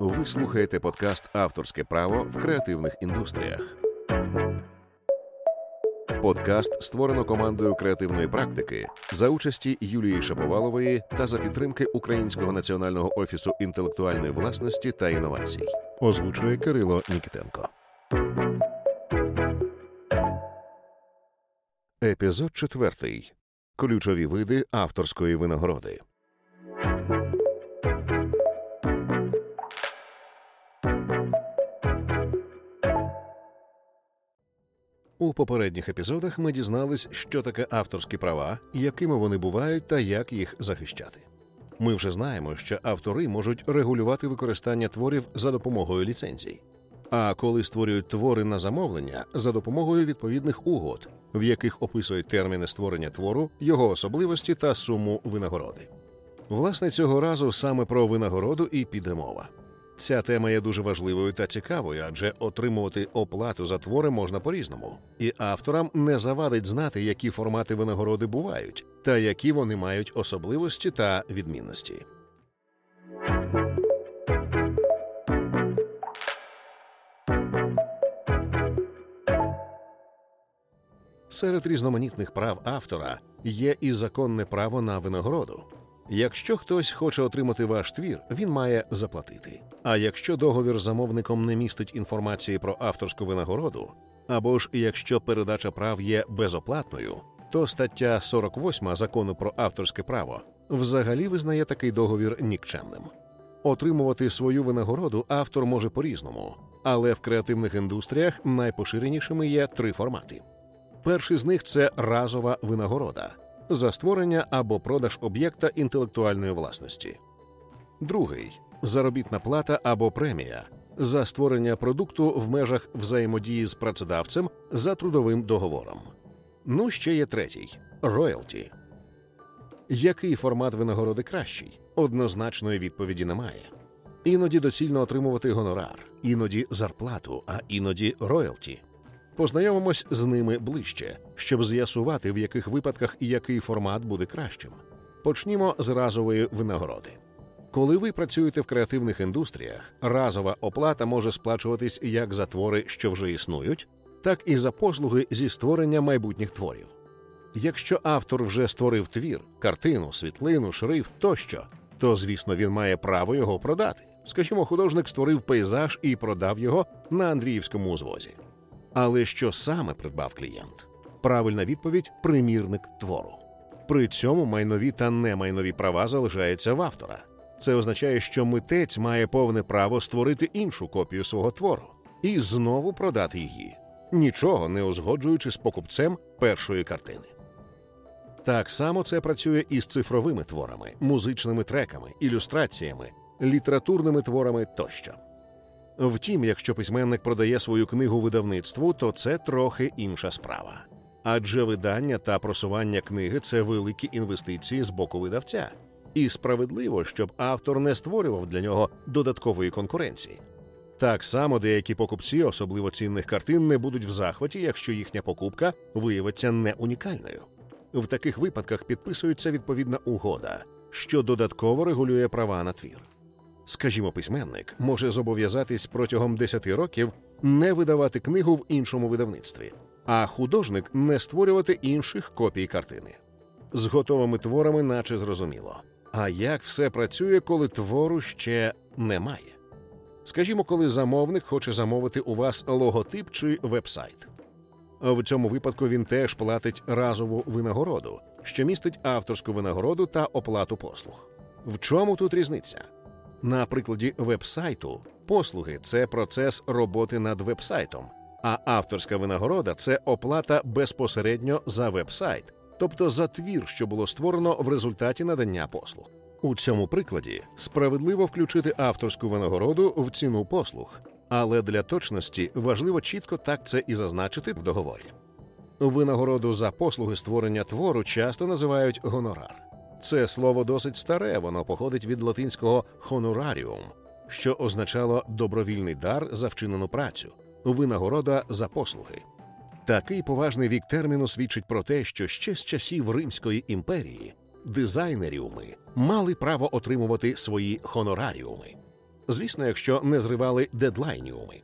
Ви слухаєте подкаст Авторське право в креативних індустріях. Подкаст створено командою креативної практики за участі Юлії Шаповалової та за підтримки Українського національного офісу інтелектуальної власності та інновацій. Озвучує Кирило Нікітенко. Епізод четвертий. Ключові види авторської винагороди. У попередніх епізодах ми дізнались, що таке авторські права, якими вони бувають та як їх захищати. Ми вже знаємо, що автори можуть регулювати використання творів за допомогою ліцензій, а коли створюють твори на замовлення за допомогою відповідних угод, в яких описують терміни створення твору, його особливості та суму винагороди. Власне, цього разу саме про винагороду і піде мова. Ця тема є дуже важливою та цікавою, адже отримувати оплату за твори можна по-різному, і авторам не завадить знати, які формати винагороди бувають, та які вони мають особливості та відмінності. Серед різноманітних прав автора є і законне право на винагороду. Якщо хтось хоче отримати ваш твір, він має заплатити. А якщо договір з замовником не містить інформації про авторську винагороду, або ж якщо передача прав є безоплатною, то стаття 48 закону про авторське право взагалі визнає такий договір нікчемним. Отримувати свою винагороду автор може по-різному, але в креативних індустріях найпоширенішими є три формати. Перший з них це разова винагорода за створення або продаж об'єкта інтелектуальної власності, другий заробітна плата або премія за створення продукту в межах взаємодії з працедавцем за трудовим договором. Ну ще є третій роялті. Який формат винагороди кращий? Однозначної відповіді немає. Іноді доцільно отримувати гонорар, іноді зарплату, а іноді роялті. Познайомимось з ними ближче, щоб з'ясувати, в яких випадках і який формат буде кращим. Почнімо з разової винагороди. Коли ви працюєте в креативних індустріях, разова оплата може сплачуватись як за твори, що вже існують, так і за послуги зі створення майбутніх творів. Якщо автор вже створив твір, картину, світлину, шрифт тощо, то звісно він має право його продати. Скажімо, художник створив пейзаж і продав його на Андріївському узвозі. Але що саме придбав клієнт? Правильна відповідь примірник твору. При цьому майнові та немайнові права залишаються в автора. Це означає, що митець має повне право створити іншу копію свого твору і знову продати її, нічого не узгоджуючи з покупцем першої картини. Так само це працює і з цифровими творами, музичними треками, ілюстраціями, літературними творами тощо. Втім, якщо письменник продає свою книгу видавництву, то це трохи інша справа. Адже видання та просування книги це великі інвестиції з боку видавця, і справедливо, щоб автор не створював для нього додаткової конкуренції. Так само деякі покупці особливо цінних картин не будуть в захваті, якщо їхня покупка виявиться не унікальною. В таких випадках підписується відповідна угода, що додатково регулює права на твір. Скажімо, письменник може зобов'язатись протягом 10 років не видавати книгу в іншому видавництві, а художник не створювати інших копій картини. З готовими творами, наче зрозуміло. А як все працює, коли твору ще немає? Скажімо, коли замовник хоче замовити у вас логотип чи вебсайт. В цьому випадку він теж платить разову винагороду, що містить авторську винагороду та оплату послуг. В чому тут різниця? На прикладі вебсайту послуги це процес роботи над вебсайтом, а авторська винагорода це оплата безпосередньо за вебсайт, тобто за твір, що було створено в результаті надання послуг. У цьому прикладі справедливо включити авторську винагороду в ціну послуг, але для точності важливо чітко так це і зазначити в договорі. Винагороду за послуги створення твору часто називають гонорар. Це слово досить старе, воно походить від латинського honorarium, що означало добровільний дар за вчинену працю, винагорода за послуги. Такий поважний вік терміну свідчить про те, що ще з часів Римської імперії дизайнеріуми мали право отримувати свої хонораріуми. Звісно, якщо не зривали дедлайніуми.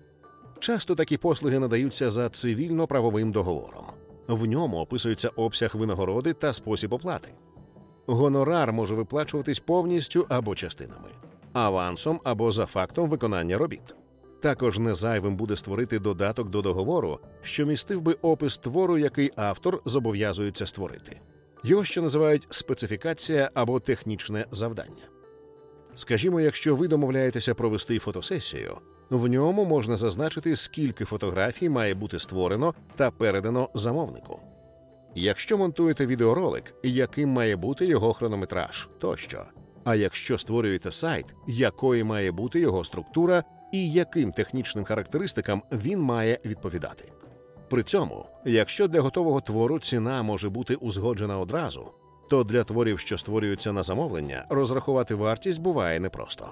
Часто такі послуги надаються за цивільно-правовим договором. В ньому описується обсяг винагороди та спосіб оплати. Гонорар може виплачуватись повністю або частинами, авансом або за фактом виконання робіт. Також не зайвим буде створити додаток до договору, що містив би опис твору, який автор зобов'язується створити. Його ще називають специфікація або технічне завдання. Скажімо, якщо ви домовляєтеся провести фотосесію, в ньому можна зазначити, скільки фотографій має бути створено та передано замовнику. Якщо монтуєте відеоролик, яким має бути його хронометраж тощо. А якщо створюєте сайт, якою має бути його структура і яким технічним характеристикам він має відповідати. При цьому, якщо для готового твору ціна може бути узгоджена одразу, то для творів, що створюються на замовлення, розрахувати вартість буває непросто.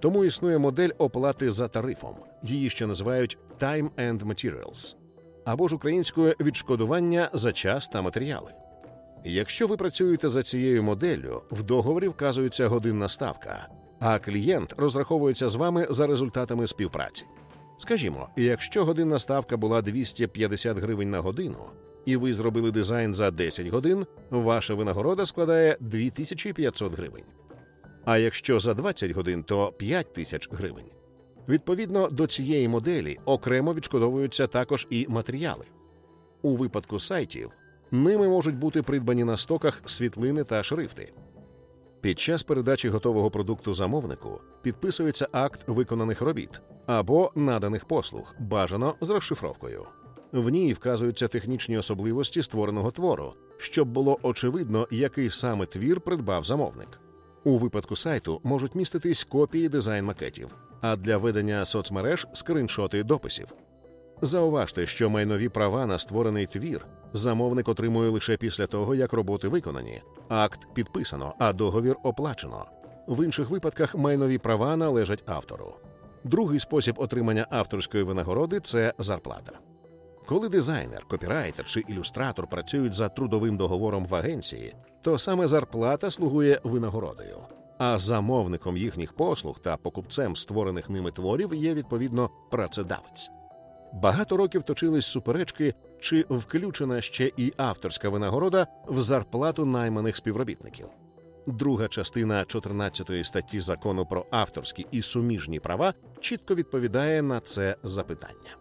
Тому існує модель оплати за тарифом, її ще називають Time and Materials, або ж українською відшкодування за час та матеріали. Якщо ви працюєте за цією моделлю, в договорі вказується годинна ставка, а клієнт розраховується з вами за результатами співпраці. Скажімо, якщо годинна ставка була 250 гривень на годину, і ви зробили дизайн за 10 годин, ваша винагорода складає 2500 гривень. А якщо за 20 годин, то 5 тисяч гривень. Відповідно до цієї моделі окремо відшкодовуються також і матеріали. У випадку сайтів ними можуть бути придбані на стоках світлини та шрифти. Під час передачі готового продукту замовнику підписується акт виконаних робіт або наданих послуг, бажано з розшифровкою. В ній вказуються технічні особливості створеного твору, щоб було очевидно, який саме твір придбав замовник. У випадку сайту можуть міститись копії дизайн-макетів, а для ведення соцмереж скриншоти дописів. Зауважте, що майнові права на створений твір замовник отримує лише після того, як роботи виконані, акт підписано, а договір оплачено. В інших випадках майнові права належать автору. Другий спосіб отримання авторської винагороди це зарплата. Коли дизайнер, копірайтер чи ілюстратор працюють за трудовим договором в агенції, то саме зарплата слугує винагородою, а замовником їхніх послуг та покупцем створених ними творів є відповідно працедавець. Багато років точились суперечки, чи включена ще і авторська винагорода в зарплату найманих співробітників. Друга частина 14 статті закону про авторські і суміжні права чітко відповідає на це запитання.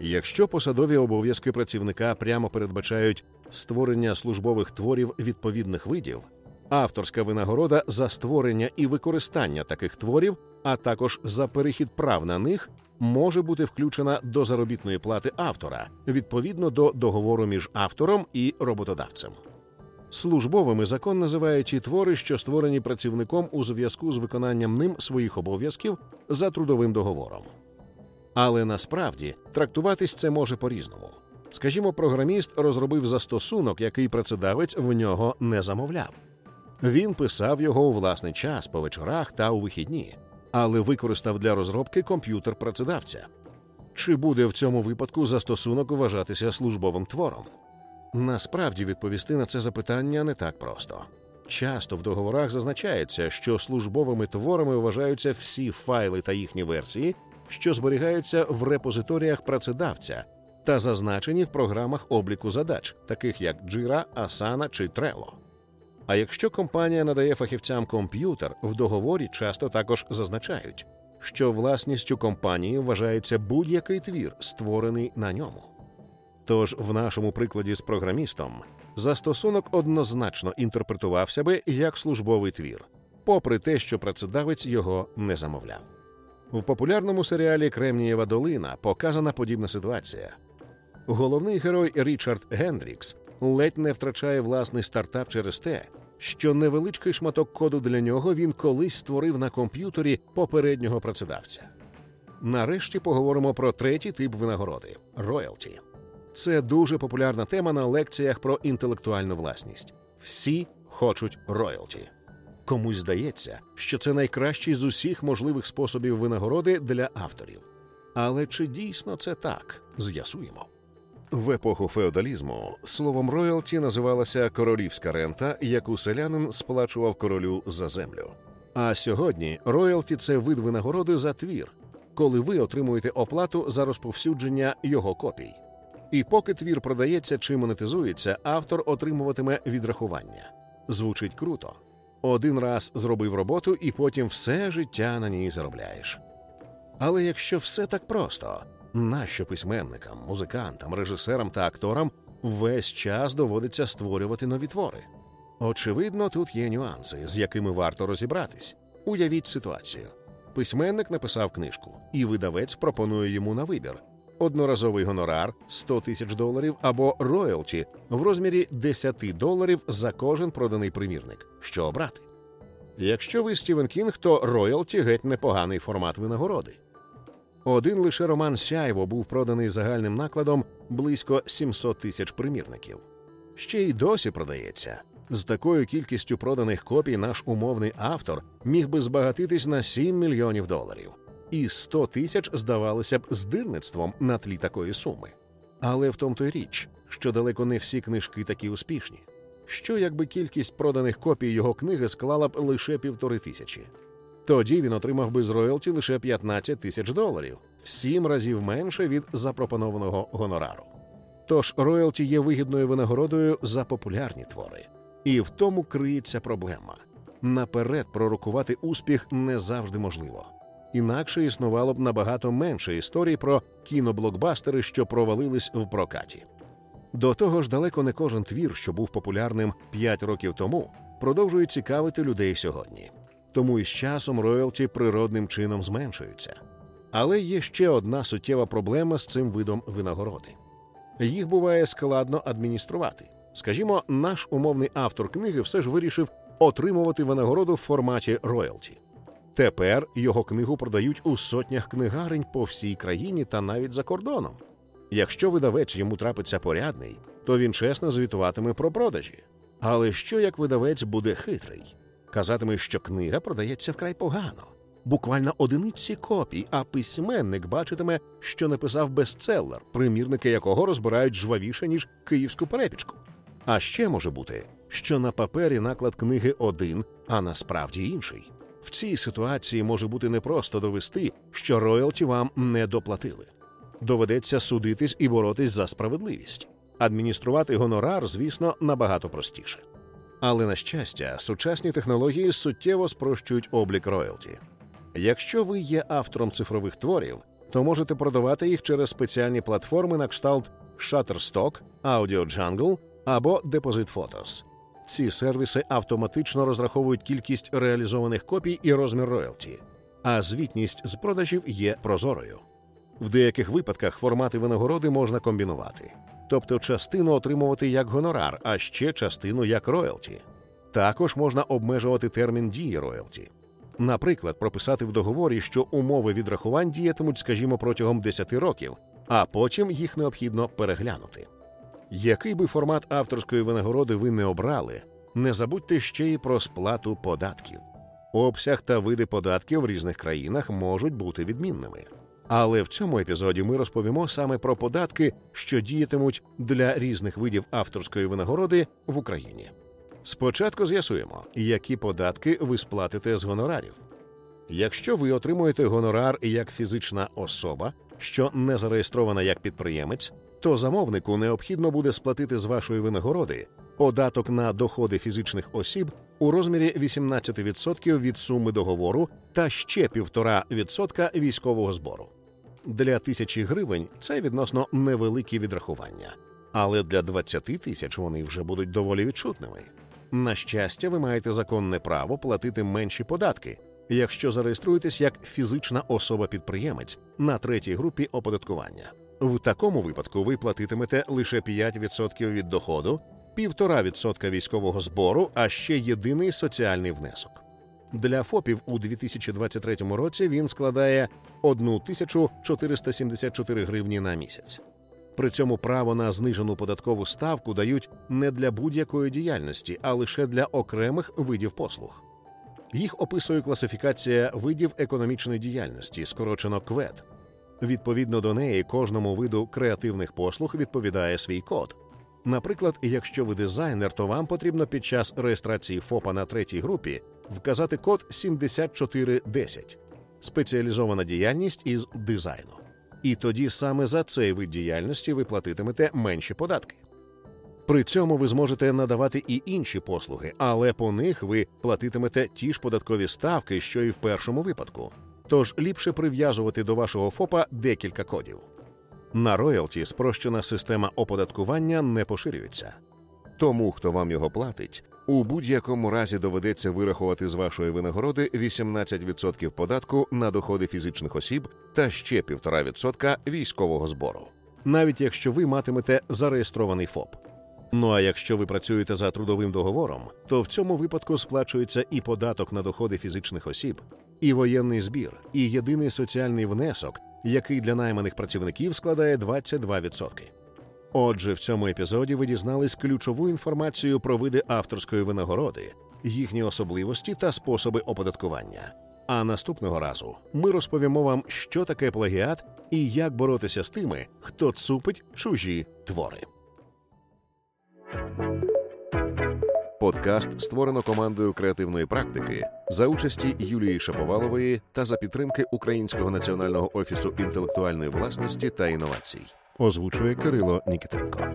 Якщо посадові обов'язки працівника прямо передбачають створення службових творів відповідних видів, авторська винагорода за створення і використання таких творів, а також за перехід прав на них, може бути включена до заробітної плати автора відповідно до договору між автором і роботодавцем. Службовими закон називає ті твори, що створені працівником у зв'язку з виконанням ним своїх обов'язків за трудовим договором. Але насправді трактуватись це може по-різному. Скажімо, програміст розробив застосунок, який працедавець в нього не замовляв. Він писав його у власний час по вечорах та у вихідні, але використав для розробки комп'ютер працедавця. Чи буде в цьому випадку застосунок вважатися службовим твором? Насправді відповісти на це запитання не так просто. Часто в договорах зазначається, що службовими творами вважаються всі файли та їхні версії, що зберігаються в репозиторіях працедавця та зазначені в програмах обліку задач, таких як Jira, Asana чи Trello. А якщо компанія надає фахівцям комп'ютер, в договорі часто також зазначають, що власністю компанії вважається будь-який твір, створений на ньому. Тож в нашому прикладі з програмістом застосунок однозначно інтерпретувався би як службовий твір, попри те, що працедавець його не замовляв. В популярному серіалі Кремнієва долина показана подібна ситуація. Головний герой Річард Гендрікс ледь не втрачає власний стартап через те, що невеличкий шматок коду для нього він колись створив на комп'ютері попереднього працедавця. Нарешті поговоримо про третій тип винагороди роялті. Це дуже популярна тема на лекціях про інтелектуальну власність. Всі хочуть роялті. Комусь здається, що це найкращий з усіх можливих способів винагороди для авторів. Але чи дійсно це так? З'ясуємо. В епоху феодалізму словом роялті називалася королівська рента, яку селянин сплачував королю за землю. А сьогодні роялті це вид винагороди за твір, коли ви отримуєте оплату за розповсюдження його копій. І поки твір продається чи монетизується, автор отримуватиме відрахування. Звучить круто. Один раз зробив роботу, і потім все життя на ній заробляєш. Але якщо все так просто, нащо письменникам, музикантам, режисерам та акторам весь час доводиться створювати нові твори? Очевидно, тут є нюанси, з якими варто розібратись. Уявіть ситуацію. Письменник написав книжку, і видавець пропонує йому на вибір одноразовий гонорар 100 тисяч доларів або роялті в розмірі 10 доларів за кожен проданий примірник. Що обрати? Якщо ви Стівен Кінг, то роялті геть непоганий формат винагороди. Один лише роман Сяйво був проданий загальним накладом близько 700 тисяч примірників. Ще й досі продається. З такою кількістю проданих копій наш умовний автор міг би збагатитись на 7 мільйонів доларів, і 100 тисяч здавалося б здирництвом на тлі такої суми. Але в тому то й річ, що далеко не всі книжки такі успішні. Що якби кількість проданих копій його книги склала б лише півтори тисячі? Тоді він отримав би з роялті лише 15 тисяч доларів, в сім разів менше від запропонованого гонорару. Тож роялті є вигідною винагородою за популярні твори. І в тому криється проблема. Наперед пророкувати успіх не завжди можливо. Інакше існувало б набагато менше історій про кіноблокбастери, що провалились в прокаті. До того ж, далеко не кожен твір, що був популярним 5 років тому, продовжує цікавити людей сьогодні. Тому із часом роялті природним чином зменшуються. Але є ще одна суттєва проблема з цим видом винагороди. Їх буває складно адмініструвати. Скажімо, наш умовний автор книги все ж вирішив отримувати винагороду в форматі роялті. Тепер його книгу продають у сотнях книгарень по всій країні та навіть за кордоном. Якщо видавець йому трапиться порядний, то він чесно звітуватиме про продажі. Але що як видавець буде хитрий? Казатиме, що книга продається вкрай погано, буквально одиниці копій, а письменник бачитиме, що написав бестселер, примірники якого розбирають жвавіше, ніж київську перепічку. А ще може бути, що на папері наклад книги один, а насправді інший. В цій ситуації може бути непросто довести, що роялті вам не доплатили. Доведеться судитись і боротись за справедливість. Адмініструвати гонорар, звісно, набагато простіше. Але на щастя, сучасні технології суттєво спрощують облік роялті. Якщо ви є автором цифрових творів, то можете продавати їх через спеціальні платформи на кшталт Shutterstock, AudioJungle або Deposit Photos. Ці сервіси автоматично розраховують кількість реалізованих копій і розмір роялті, а звітність з продажів є прозорою. В деяких випадках формати винагороди можна комбінувати, тобто частину отримувати як гонорар, а ще частину як роялті. Також можна обмежувати термін дії роялті. Наприклад, прописати в договорі, що умови відрахувань діятимуть, скажімо, протягом 10 років, а потім їх необхідно переглянути. Який би формат авторської винагороди ви не обрали, не забудьте ще й про сплату податків. Обсяг та види податків в різних країнах можуть бути відмінними. Але в цьому епізоді ми розповімо саме про податки, що діятимуть для різних видів авторської винагороди в Україні. Спочатку з'ясуємо, які податки ви сплатите з гонорарів. Якщо ви отримуєте гонорар як фізична особа, що не зареєстрована як підприємець, то замовнику необхідно буде сплатити з вашої винагороди податок на доходи фізичних осіб у розмірі 18% від суми договору та ще 1,5% військового збору. Для тисячі гривень це відносно невеликі відрахування, але для 20 тисяч вони вже будуть доволі відчутними. На щастя, ви маєте законне право платити менші податки, якщо зареєструєтесь як фізична особа-підприємець на третій групі оподаткування. В такому випадку ви платитимете лише 5% від доходу, 1,5% військового збору, а ще єдиний соціальний внесок. Для ФОПів у 2023 році він складає 1474 гривні на місяць. При цьому право на знижену податкову ставку дають не для будь-якої діяльності, а лише для окремих видів послуг. Їх описує класифікація видів економічної діяльності, скорочено КВЕД. Відповідно до неї, кожному виду креативних послуг відповідає свій код. Наприклад, якщо ви дизайнер, то вам потрібно під час реєстрації ФОПа на третій групі вказати код 7410 спеціалізована діяльність із дизайну. І тоді саме за цей вид діяльності ви платитимете менші податки. При цьому ви зможете надавати і інші послуги, але по них ви платитимете ті ж податкові ставки, що і в першому випадку. Тож ліпше прив'язувати до вашого ФОПа декілька кодів. На роялті спрощена система оподаткування не поширюється. Тому, хто вам його платить, у будь-якому разі доведеться вирахувати з вашої винагороди 18% податку на доходи фізичних осіб та ще 1,5% військового збору, навіть якщо ви матимете зареєстрований ФОП. Ну а якщо ви працюєте за трудовим договором, то в цьому випадку сплачується і податок на доходи фізичних осіб, і воєнний збір, і єдиний соціальний внесок, який для найманих працівників складає 22%. Отже, в цьому епізоді ви дізнались ключову інформацію про види авторської винагороди, їхні особливості та способи оподаткування. А наступного разу ми розповімо вам, що таке плагіат і як боротися з тими, хто цупить чужі твори. Подкаст створено командою креативної практики за участі Юлії Шаповалової та за підтримки Українського національного офісу інтелектуальної власності та інновацій. Озвучує Кирило Нікітенко.